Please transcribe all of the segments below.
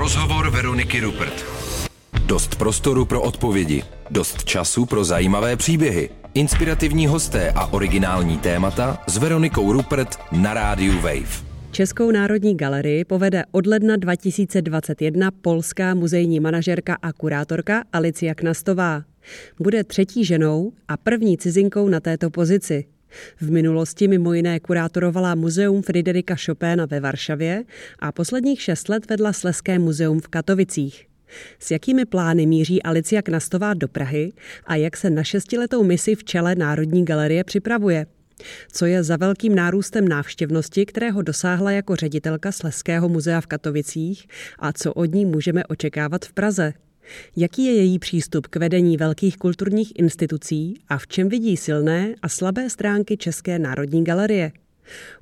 Rozhovor Veroniky Rupert. Dost prostoru pro odpovědi, dost času pro zajímavé příběhy, inspirativní hosté a originální témata s Veronikou Rupert na rádiu Wave. Českou národní galerii povede od ledna 2021 polská muzejní manažerka a kurátorka Alicia Knastová. Bude třetí ženou a první cizinkou na této pozici. V minulosti mimo jiné kurátorovala muzeum Friderika Chopina ve Varšavě a posledních šest let vedla Sleské muzeum v Katovicích. S jakými plány míří Alicia Knastová do Prahy a jak se na šestiletou misi v čele Národní galerie připravuje? Co je za velkým nárůstem návštěvnosti, kterého dosáhla jako ředitelka Sleského muzea v Katovicích a co od ní můžeme očekávat v Praze? Jaký je její přístup k vedení velkých kulturních institucí a v čem vidí silné a slabé stránky České národní galerie?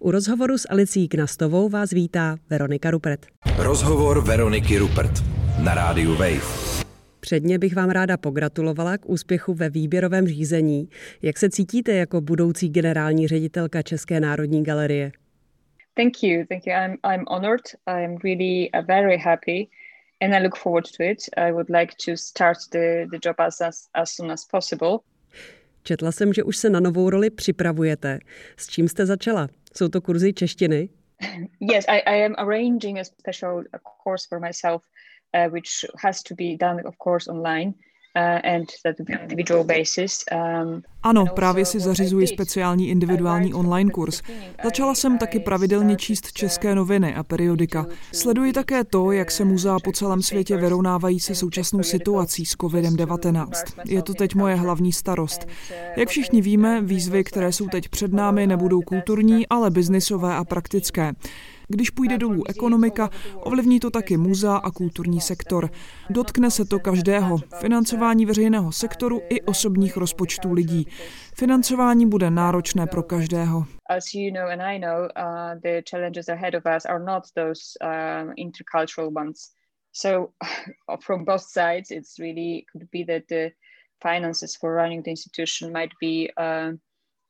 U rozhovoru s Alicí Knastovou vás vítá Veronika Rupert. Rozhovor Veroniky Rupert na rádiu Wave. Předně bych vám ráda pogratulovala k úspěchu ve výběrovém řízení. Jak se cítíte jako budoucí generální ředitelka České národní galerie? Thank you, thank you. I'm, I'm honored. I'm really uh, very happy and I look forward to it. I would like to start the, the job as, as, as soon as possible. Četla jsem, že už se na novou roli připravujete. S čím jste začala? Jsou to kurzy češtiny? yes, I, I am arranging a special course for myself, uh, which has to be done, of course, online. Um, ano, právě si zařizuji speciální individuální online kurz. Začala jsem taky pravidelně číst české noviny a periodika. Sleduji také to, jak se muzea po celém světě vyrovnávají se současnou situací s COVID-19. Je to teď moje hlavní starost. Jak všichni víme, výzvy, které jsou teď před námi, nebudou kulturní, ale biznisové a praktické. Když půjde dolů ekonomika, ovlivní to taky muzea a kulturní sektor. Dotkne se to každého, financování veřejného sektoru i osobních rozpočtů lidí. Financování bude náročné pro každého. As you know and I know, uh, the challenges ahead of us are not those um, intercultural ones. So from both sides, it's really could be that the finances for running the institution might be uh,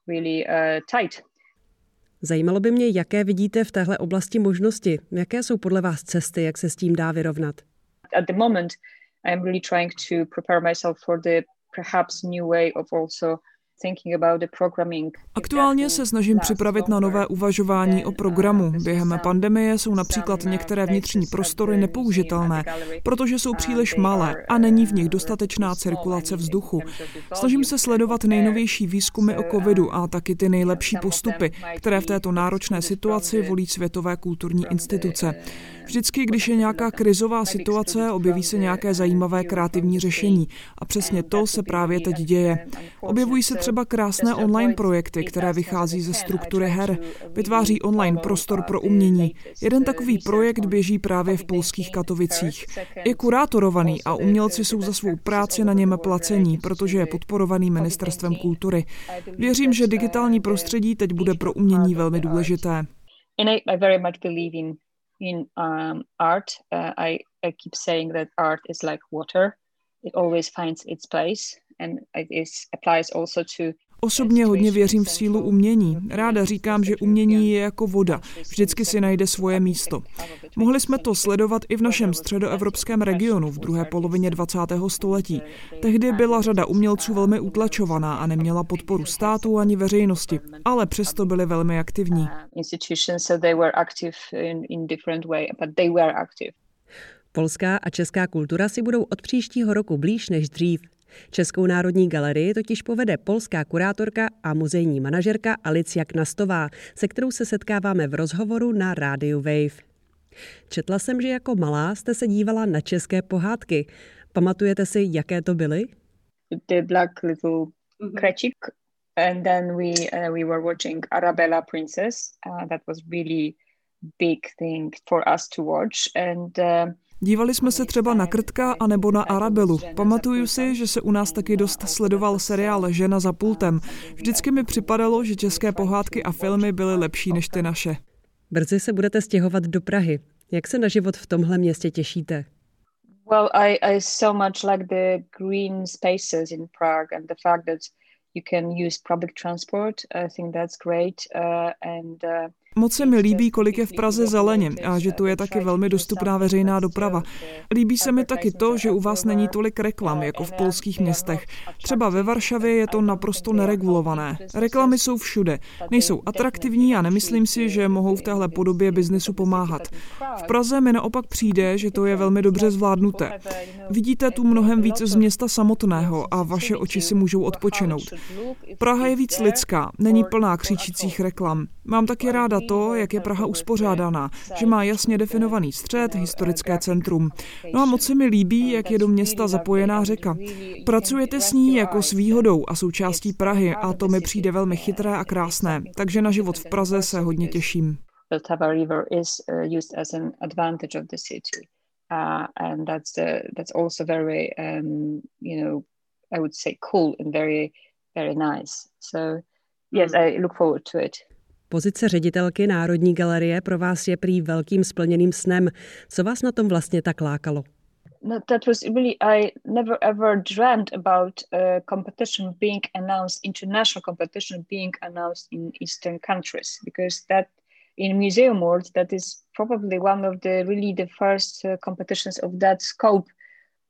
really uh, tight. Zajímalo by mě, jaké vidíte v téhle oblasti možnosti. Jaké jsou podle vás cesty, jak se s tím dá vyrovnat? At the moment, I'm really trying to prepare myself for the perhaps new way of also Aktuálně se snažím připravit na nové uvažování o programu. Během pandemie jsou například některé vnitřní prostory nepoužitelné, protože jsou příliš malé a není v nich dostatečná cirkulace vzduchu. Snažím se sledovat nejnovější výzkumy o covidu a taky ty nejlepší postupy, které v této náročné situaci volí světové kulturní instituce. Vždycky, když je nějaká krizová situace, objeví se nějaké zajímavé kreativní řešení. A přesně to se právě teď děje. Objevují se třeba krásné online projekty, které vychází ze struktury her. Vytváří online prostor pro umění. Jeden takový projekt běží právě v polských Katovicích. Je kurátorovaný a umělci jsou za svou práci na něm placení, protože je podporovaný ministerstvem kultury. Věřím, že digitální prostředí teď bude pro umění velmi důležité in um, art, uh, I, I keep saying that art is like water. It always finds its place and it is, applies also to Osobně hodně věřím v sílu umění. Ráda říkám, že umění je jako voda. Vždycky si najde svoje místo. Mohli jsme to sledovat i v našem středoevropském regionu v druhé polovině 20. století. Tehdy byla řada umělců velmi utlačovaná a neměla podporu státu ani veřejnosti, ale přesto byli velmi aktivní. Polská a česká kultura si budou od příštího roku blíž než dřív. Českou národní galerii totiž povede polská kurátorka a muzejní manažerka Alicia Knastová, se kterou se setkáváme v rozhovoru na rádiu Wave. Četla jsem, že jako malá jste se dívala na české pohádky. Pamatujete si, jaké to byly? The Black Little mm-hmm. Krečik. And then we, uh, we were watching Arabella Princess. Uh, that was really big thing for us to watch. And uh, Dívali jsme se třeba na Krtka a nebo na Arabelu. Pamatuju si, že se u nás taky dost sledoval seriál Žena za pultem. Vždycky mi připadalo, že české pohádky a filmy byly lepší než ty naše. Brzy se budete stěhovat do Prahy. Jak se na život v tomhle městě těšíte? Well, I, I so much like the green spaces in Prague and the fact that you can use public transport. I think that's great. Uh, and uh, Moc se mi líbí, kolik je v Praze zeleně a že tu je taky velmi dostupná veřejná doprava. Líbí se mi taky to, že u vás není tolik reklam jako v polských městech. Třeba ve Varšavě je to naprosto neregulované. Reklamy jsou všude. Nejsou atraktivní a nemyslím si, že mohou v téhle podobě biznesu pomáhat. V Praze mi naopak přijde, že to je velmi dobře zvládnuté. Vidíte tu mnohem víc z města samotného a vaše oči si můžou odpočinout. Praha je víc lidská, není plná křičících reklam. Mám taky ráda to, jak je Praha uspořádaná, že má jasně definovaný střed, historické centrum. No a moc se mi líbí, jak je do města zapojená řeka. Pracujete s ní jako s výhodou a součástí Prahy a to mi přijde velmi chytré a krásné, takže na život v Praze se hodně těším. Vltava River is uh, used as an advantage of the city. Uh, and that's uh, that's also very um, you know I would say cool and very very nice. So yes, I look forward to it. Pozice ředitelky Národní galerie pro vás je prý velkým splněným snem. Co vás na tom vlastně tak lákalo? No, that was really I never ever dreamt about a competition being announced, international competition being announced in Eastern countries because that in museum world that is probably one of the really the first uh, competitions of that scope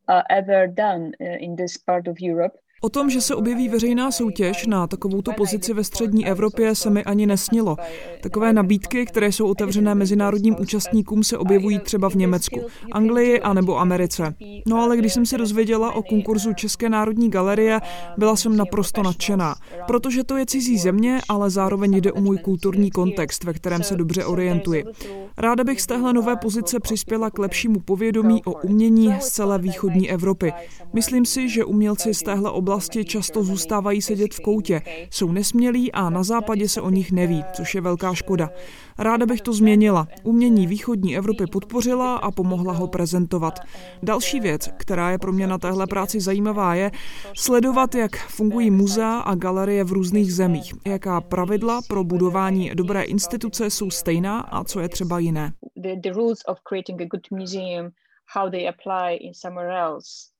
uh, ever done uh, in this part of Europe. O tom, že se objeví veřejná soutěž na takovouto pozici ve střední Evropě, se mi ani nesnilo. Takové nabídky, které jsou otevřené mezinárodním účastníkům, se objevují třeba v Německu, Anglii a nebo Americe. No ale když jsem se dozvěděla o konkurzu České národní galerie, byla jsem naprosto nadšená. Protože to je cizí země, ale zároveň jde o můj kulturní kontext, ve kterém se dobře orientuji. Ráda bych z téhle nové pozice přispěla k lepšímu povědomí o umění z celé východní Evropy. Myslím si, že umělci z téhle oblasti často zůstávají sedět v koutě, jsou nesmělí a na západě se o nich neví, což je velká škoda. Ráda bych to změnila. Umění východní Evropy podpořila a pomohla ho prezentovat. Další věc, která je pro mě na téhle práci zajímavá, je sledovat, jak fungují muzea a galerie v různých zemích, jaká pravidla pro budování dobré instituce jsou stejná a co je třeba jiné. The, the rules of creating a good museum, how they apply in somewhere else.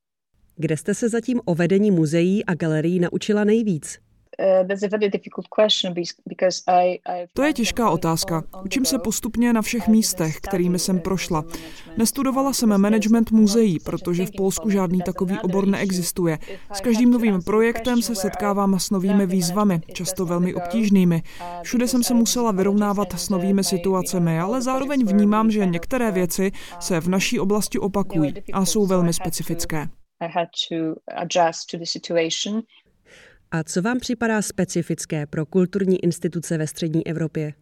Kde jste se zatím o vedení muzeí a galerií naučila nejvíc? To je těžká otázka. Učím se postupně na všech místech, kterými jsem prošla. Nestudovala jsem management muzeí, protože v Polsku žádný takový obor neexistuje. S každým novým projektem se setkávám s novými výzvami, často velmi obtížnými. Všude jsem se musela vyrovnávat s novými situacemi, ale zároveň vnímám, že některé věci se v naší oblasti opakují a jsou velmi specifické. I had to adjust to the situation. A co vám připadá specifické pro kulturní instituce ve střední Evropě?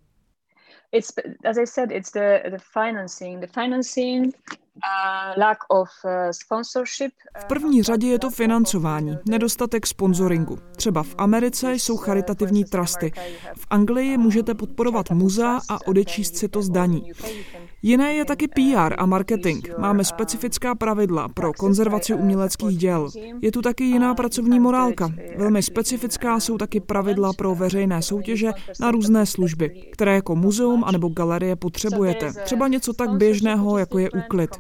It's, as I said, it's the, the financing. The financing v první řadě je to financování, nedostatek sponsoringu. Třeba v Americe jsou charitativní trusty. V Anglii můžete podporovat muzea a odečíst si to zdaní. Jiné je taky PR a marketing. Máme specifická pravidla pro konzervaci uměleckých děl. Je tu taky jiná pracovní morálka. Velmi specifická jsou taky pravidla pro veřejné soutěže na různé služby, které jako muzeum anebo galerie potřebujete. Třeba něco tak běžného, jako je úklid.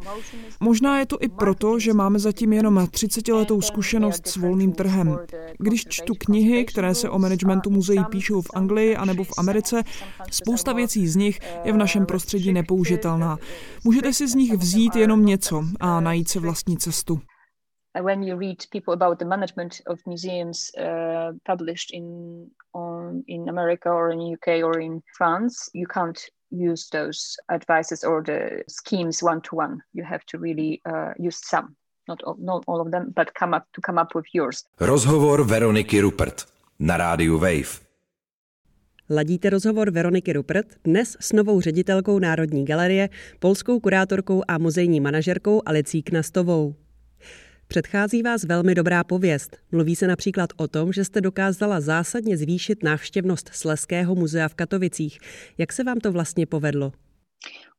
Možná je to i proto, že máme zatím jenom 30-letou zkušenost s volným trhem. Když čtu knihy, které se o managementu muzeí píšou v Anglii anebo v Americe, spousta věcí z nich je v našem prostředí nepoužitelná. Můžete si z nich vzít jenom něco a najít si vlastní cestu. when you read people about the management of museums uh, published in on, in America or in UK or in France, you can't use those advices or the schemes one to one. You have to really uh, use some, not all, not all of them, but come up to come up with yours. Rozhovor Veroniky Rupert na rádiu Wave. Ladíte rozhovor Veroniky Rupert dnes s novou ředitelkou Národní galerie, polskou kurátorkou a muzejní manažerkou Alicí Knastovou. Předchází vás velmi dobrá pověst. Mluví se například o tom, že jste dokázala zásadně zvýšit návštěvnost Sleského muzea v Katovicích. Jak se vám to vlastně povedlo?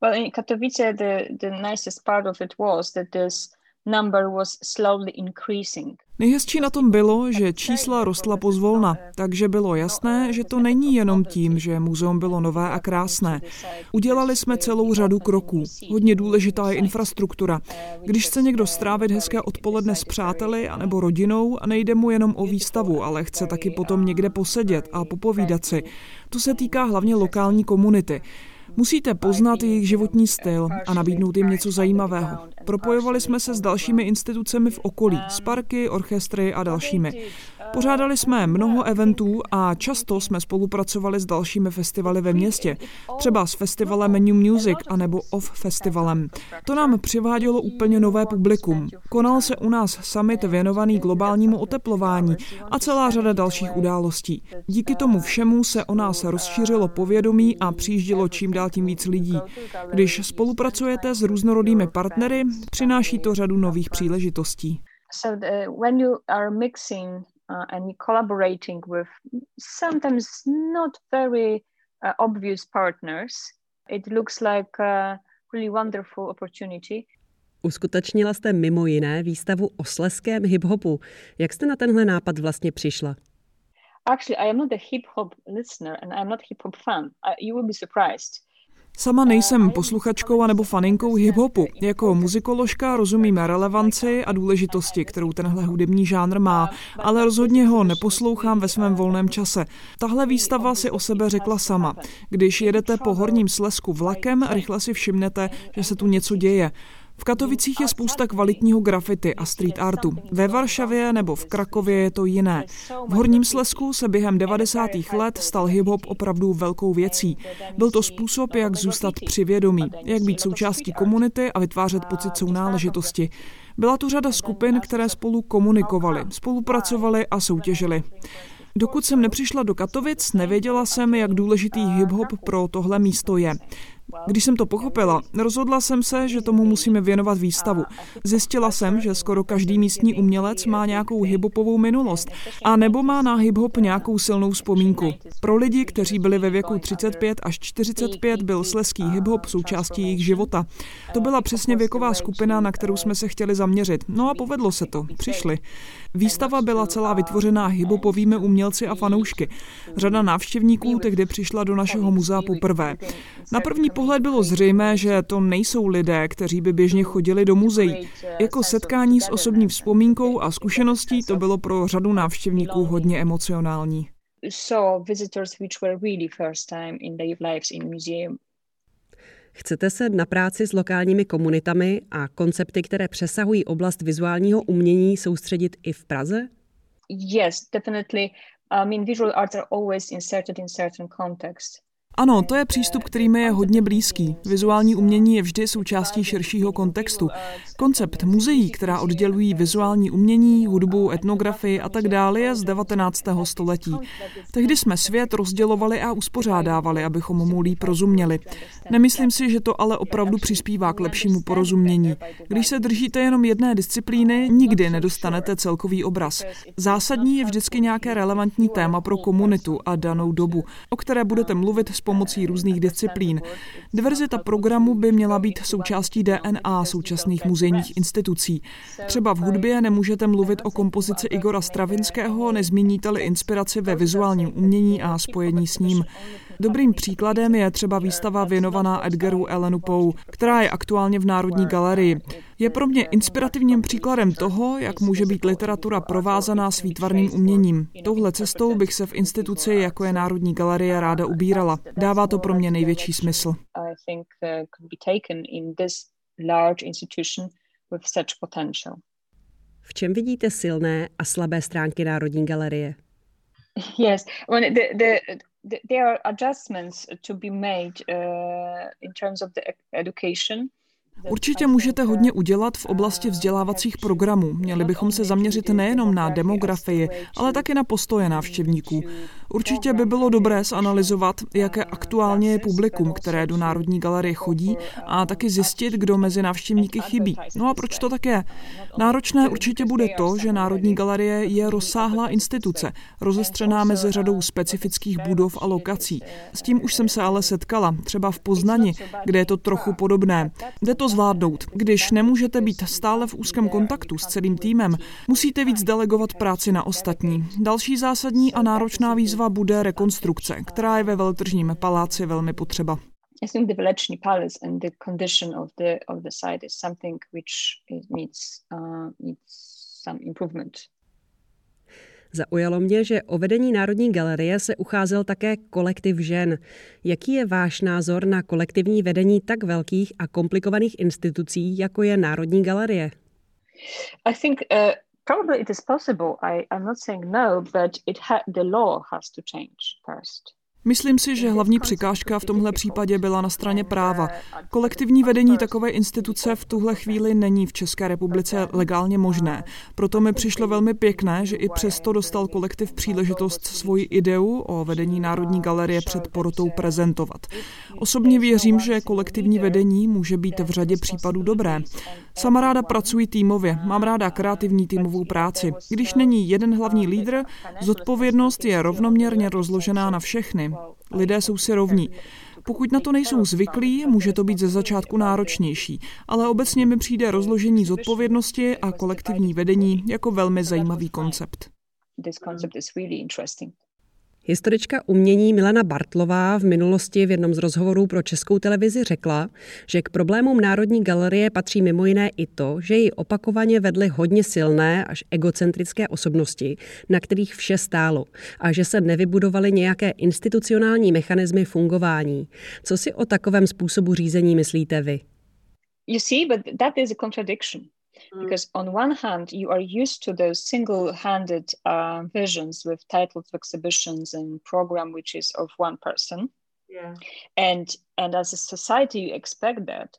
Well, in Katowice, the, the nicest part of it was that this number was slowly increasing. Nejhezčí na tom bylo, že čísla rostla pozvolna, takže bylo jasné, že to není jenom tím, že muzeum bylo nové a krásné. Udělali jsme celou řadu kroků. Hodně důležitá je infrastruktura. Když chce někdo strávit hezké odpoledne s přáteli anebo rodinou, nejde mu jenom o výstavu, ale chce taky potom někde posedět a popovídat si. To se týká hlavně lokální komunity. Musíte poznat jejich životní styl a nabídnout jim něco zajímavého. Propojovali jsme se s dalšími institucemi v okolí, s parky, orchestry a dalšími. Pořádali jsme mnoho eventů a často jsme spolupracovali s dalšími festivaly ve městě, třeba s festivalem New Music a nebo Off Festivalem. To nám přivádělo úplně nové publikum. Konal se u nás summit věnovaný globálnímu oteplování a celá řada dalších událostí. Díky tomu všemu se o nás rozšířilo povědomí a přijíždělo čím dál tím víc lidí. Když spolupracujete s různorodými partnery, přináší to řadu nových příležitostí. So the, when you are mixing uh, and collaborating with sometimes not very uh, obvious partners, it looks like a really wonderful opportunity. Uskutečnila jste mimo jiné výstavu o sleském hip-hopu. Jak jste na tenhle nápad vlastně přišla? Actually, I am not a hip-hop listener and I'm not hip-hop fan. Uh, you will be surprised. Sama nejsem posluchačkou anebo faninkou hip-hopu. Jako muzikoložka rozumím relevanci a důležitosti, kterou tenhle hudební žánr má, ale rozhodně ho neposlouchám ve svém volném čase. Tahle výstava si o sebe řekla sama. Když jedete po horním slesku vlakem, rychle si všimnete, že se tu něco děje. V Katovicích je spousta kvalitního grafity a street artu. Ve Varšavě nebo v Krakově je to jiné. V Horním Slesku se během 90. let stal hip-hop opravdu velkou věcí. Byl to způsob, jak zůstat při vědomí, jak být součástí komunity a vytvářet pocit sounáležitosti. Byla tu řada skupin, které spolu komunikovaly, spolupracovaly a soutěžily. Dokud jsem nepřišla do Katovic, nevěděla jsem, jak důležitý hip-hop pro tohle místo je. Když jsem to pochopila, rozhodla jsem se, že tomu musíme věnovat výstavu. Zjistila jsem, že skoro každý místní umělec má nějakou hiphopovou minulost a nebo má na hiphop nějakou silnou vzpomínku. Pro lidi, kteří byli ve věku 35 až 45, byl sleský hiphop součástí jejich života. To byla přesně věková skupina, na kterou jsme se chtěli zaměřit. No a povedlo se to. Přišli. Výstava byla celá vytvořená hiphopovými umělci a fanoušky. Řada návštěvníků tehdy přišla do našeho muzea poprvé. Na první pohled bylo zřejmé, že to nejsou lidé, kteří by běžně chodili do muzeí. Jako setkání s osobní vzpomínkou a zkušeností to bylo pro řadu návštěvníků hodně emocionální. Chcete se na práci s lokálními komunitami a koncepty, které přesahují oblast vizuálního umění, soustředit i v Praze? Yes, definitely. I mean, visual arts are always inserted in certain contexts. Ano, to je přístup, který mi je hodně blízký. Vizuální umění je vždy součástí širšího kontextu. Koncept muzeí, která oddělují vizuální umění, hudbu, etnografii a tak dále, je z 19. století. Tehdy jsme svět rozdělovali a uspořádávali, abychom mu líp rozuměli. Nemyslím si, že to ale opravdu přispívá k lepšímu porozumění. Když se držíte jenom jedné disciplíny, nikdy nedostanete celkový obraz. Zásadní je vždycky nějaké relevantní téma pro komunitu a danou dobu, o které budete mluvit s pomocí různých disciplín. Diverzita programu by měla být součástí DNA současných muzejních institucí. Třeba v hudbě nemůžete mluvit o kompozici Igora Stravinského, nezmíníte-li inspiraci ve vizuálním umění a spojení s ním. Dobrým příkladem je třeba výstava věnovaná Edgaru Elenu Poe, která je aktuálně v Národní galerii. Je pro mě inspirativním příkladem toho, jak může být literatura provázaná s výtvarným uměním. Touhle cestou bych se v instituci, jako je Národní galerie, ráda ubírala. Dává to pro mě největší smysl. V čem vidíte silné a slabé stránky Národní galerie? Yes, well, the, the, there are adjustments to be made uh, in terms of the education Určitě můžete hodně udělat v oblasti vzdělávacích programů. Měli bychom se zaměřit nejenom na demografii, ale také na postoje návštěvníků. Určitě by bylo dobré zanalizovat, jaké aktuálně je publikum, které do Národní galerie chodí a taky zjistit, kdo mezi návštěvníky chybí. No a proč to tak je? Náročné určitě bude to, že Národní galerie je rozsáhlá instituce, rozestřená mezi řadou specifických budov a lokací. S tím už jsem se ale setkala, třeba v Poznani, kde je to trochu podobné. Jde to zvládnout. Když nemůžete být stále v úzkém kontaktu s celým týmem, musíte víc delegovat práci na ostatní. Další zásadní a náročná výzva bude rekonstrukce, která je ve veletržním paláci velmi potřeba. Uh, some improvement. Zaujalo mě, že o vedení Národní galerie se ucházel také kolektiv žen. Jaký je váš názor na kolektivní vedení tak velkých a komplikovaných institucí, jako je Národní galerie? I think uh, probably it is possible. I, I'm not saying no, but it ha- the law has to change first. Myslím si, že hlavní překážka v tomhle případě byla na straně práva. Kolektivní vedení takové instituce v tuhle chvíli není v České republice legálně možné. Proto mi přišlo velmi pěkné, že i přesto dostal kolektiv příležitost svoji ideu o vedení Národní galerie před porotou prezentovat. Osobně věřím, že kolektivní vedení může být v řadě případů dobré. Sama ráda pracuji týmově, mám ráda kreativní týmovou práci. Když není jeden hlavní lídr, zodpovědnost je rovnoměrně rozložená na všechny. Lidé jsou si rovní. Pokud na to nejsou zvyklí, může to být ze začátku náročnější, ale obecně mi přijde rozložení zodpovědnosti a kolektivní vedení jako velmi zajímavý koncept. Historička umění Milena Bartlová v minulosti v jednom z rozhovorů pro českou televizi řekla, že k problémům Národní galerie patří mimo jiné i to, že ji opakovaně vedly hodně silné až egocentrické osobnosti, na kterých vše stálo a že se nevybudovaly nějaké institucionální mechanismy fungování. Co si o takovém způsobu řízení myslíte vy? You see, but that is a contradiction. Mm. Because on one hand, you are used to those single-handed uh, visions with titles exhibitions and program, which is of one person. Yeah. And and as a society, you expect that.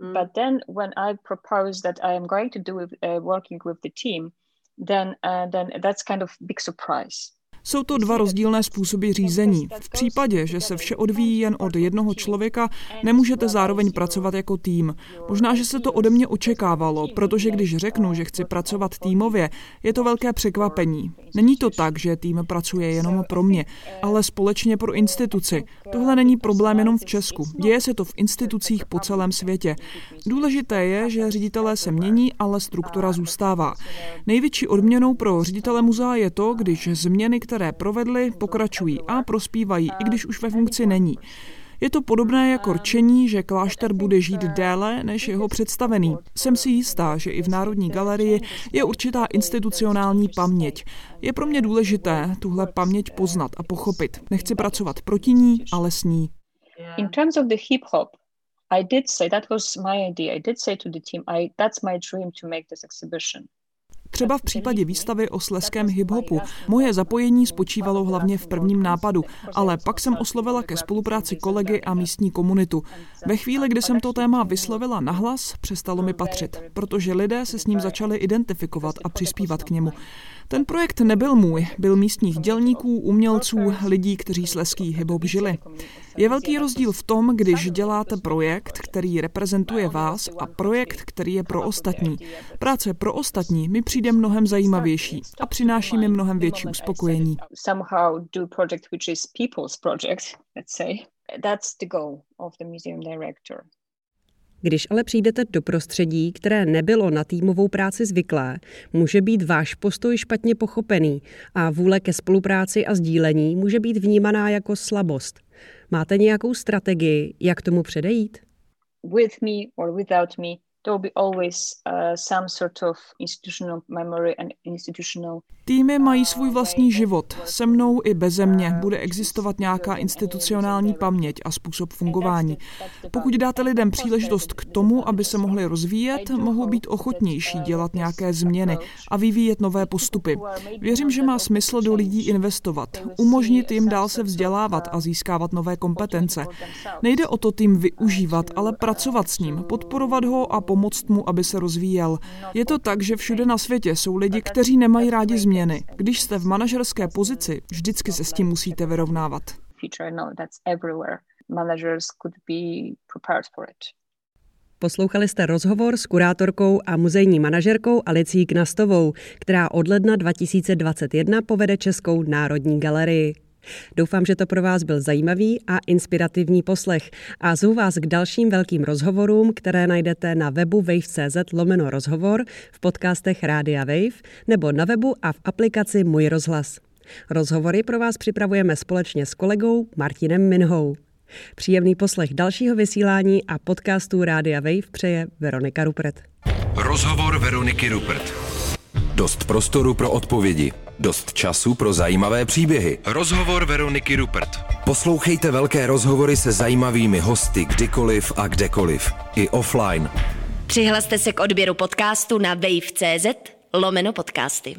Mm. But then when I propose that I am going to do with, uh, working with the team, then uh, then that's kind of big surprise. Jsou to dva rozdílné způsoby řízení. V případě, že se vše odvíjí jen od jednoho člověka, nemůžete zároveň pracovat jako tým. Možná, že se to ode mě očekávalo, protože když řeknu, že chci pracovat týmově, je to velké překvapení. Není to tak, že tým pracuje jenom pro mě, ale společně pro instituci. Tohle není problém jenom v Česku. Děje se to v institucích po celém světě. Důležité je, že ředitelé se mění, ale struktura zůstává. Největší odměnou pro ředitele muzea je to, když změny, které provedli, pokračují a prospívají, i když už ve funkci není. Je to podobné jako rčení, že klášter bude žít déle než jeho představený. Jsem si jistá, že i v Národní galerii je určitá institucionální paměť. Je pro mě důležité tuhle paměť poznat a pochopit. Nechci pracovat proti ní, ale s ní. In terms of the hip hop, I did say that was my idea. I did say to the team, I, that's my dream to make this exhibition. Třeba v případě výstavy o sleském hiphopu moje zapojení spočívalo hlavně v prvním nápadu, ale pak jsem oslovila ke spolupráci kolegy a místní komunitu. Ve chvíli, kdy jsem to téma vyslovila nahlas, přestalo mi patřit, protože lidé se s ním začali identifikovat a přispívat k němu. Ten projekt nebyl můj, byl místních dělníků, umělců, lidí, kteří s leský hip-hop žili. Je velký rozdíl v tom, když děláte projekt, který reprezentuje vás a projekt, který je pro ostatní. Práce pro ostatní mi přijde mnohem zajímavější a přináší mi mnohem větší uspokojení. That's the goal of the museum director. Když ale přijdete do prostředí, které nebylo na týmovou práci zvyklé, může být váš postoj špatně pochopený a vůle ke spolupráci a sdílení může být vnímaná jako slabost. Máte nějakou strategii, jak tomu předejít? With me or without me, there will be always uh, some sort of institutional memory and institutional Týmy mají svůj vlastní život. Se mnou i beze mě bude existovat nějaká institucionální paměť a způsob fungování. Pokud dáte lidem příležitost k tomu, aby se mohli rozvíjet, mohou být ochotnější dělat nějaké změny a vyvíjet nové postupy. Věřím, že má smysl do lidí investovat, umožnit jim dál se vzdělávat a získávat nové kompetence. Nejde o to tým využívat, ale pracovat s ním, podporovat ho a pomoct mu, aby se rozvíjel. Je to tak, že všude na světě jsou lidi, kteří nemají rádi změny změny. Když jste v manažerské pozici, vždycky se s tím musíte vyrovnávat. Poslouchali jste rozhovor s kurátorkou a muzejní manažerkou Alicí Knastovou, která od ledna 2021 povede Českou národní galerii. Doufám, že to pro vás byl zajímavý a inspirativní poslech a zvu vás k dalším velkým rozhovorům, které najdete na webu wave.cz lomeno rozhovor, v podcastech Rádia Wave nebo na webu a v aplikaci Můj rozhlas. Rozhovory pro vás připravujeme společně s kolegou Martinem Minhou. Příjemný poslech dalšího vysílání a podcastů Rádia Wave přeje Veronika Rupert. Rozhovor Veroniky Rupert. Dost prostoru pro odpovědi. Dost času pro zajímavé příběhy. Rozhovor Veroniky Rupert. Poslouchejte velké rozhovory se zajímavými hosty kdykoliv a kdekoliv. I offline. Přihlaste se k odběru podcastu na wave.cz lomeno podcasty.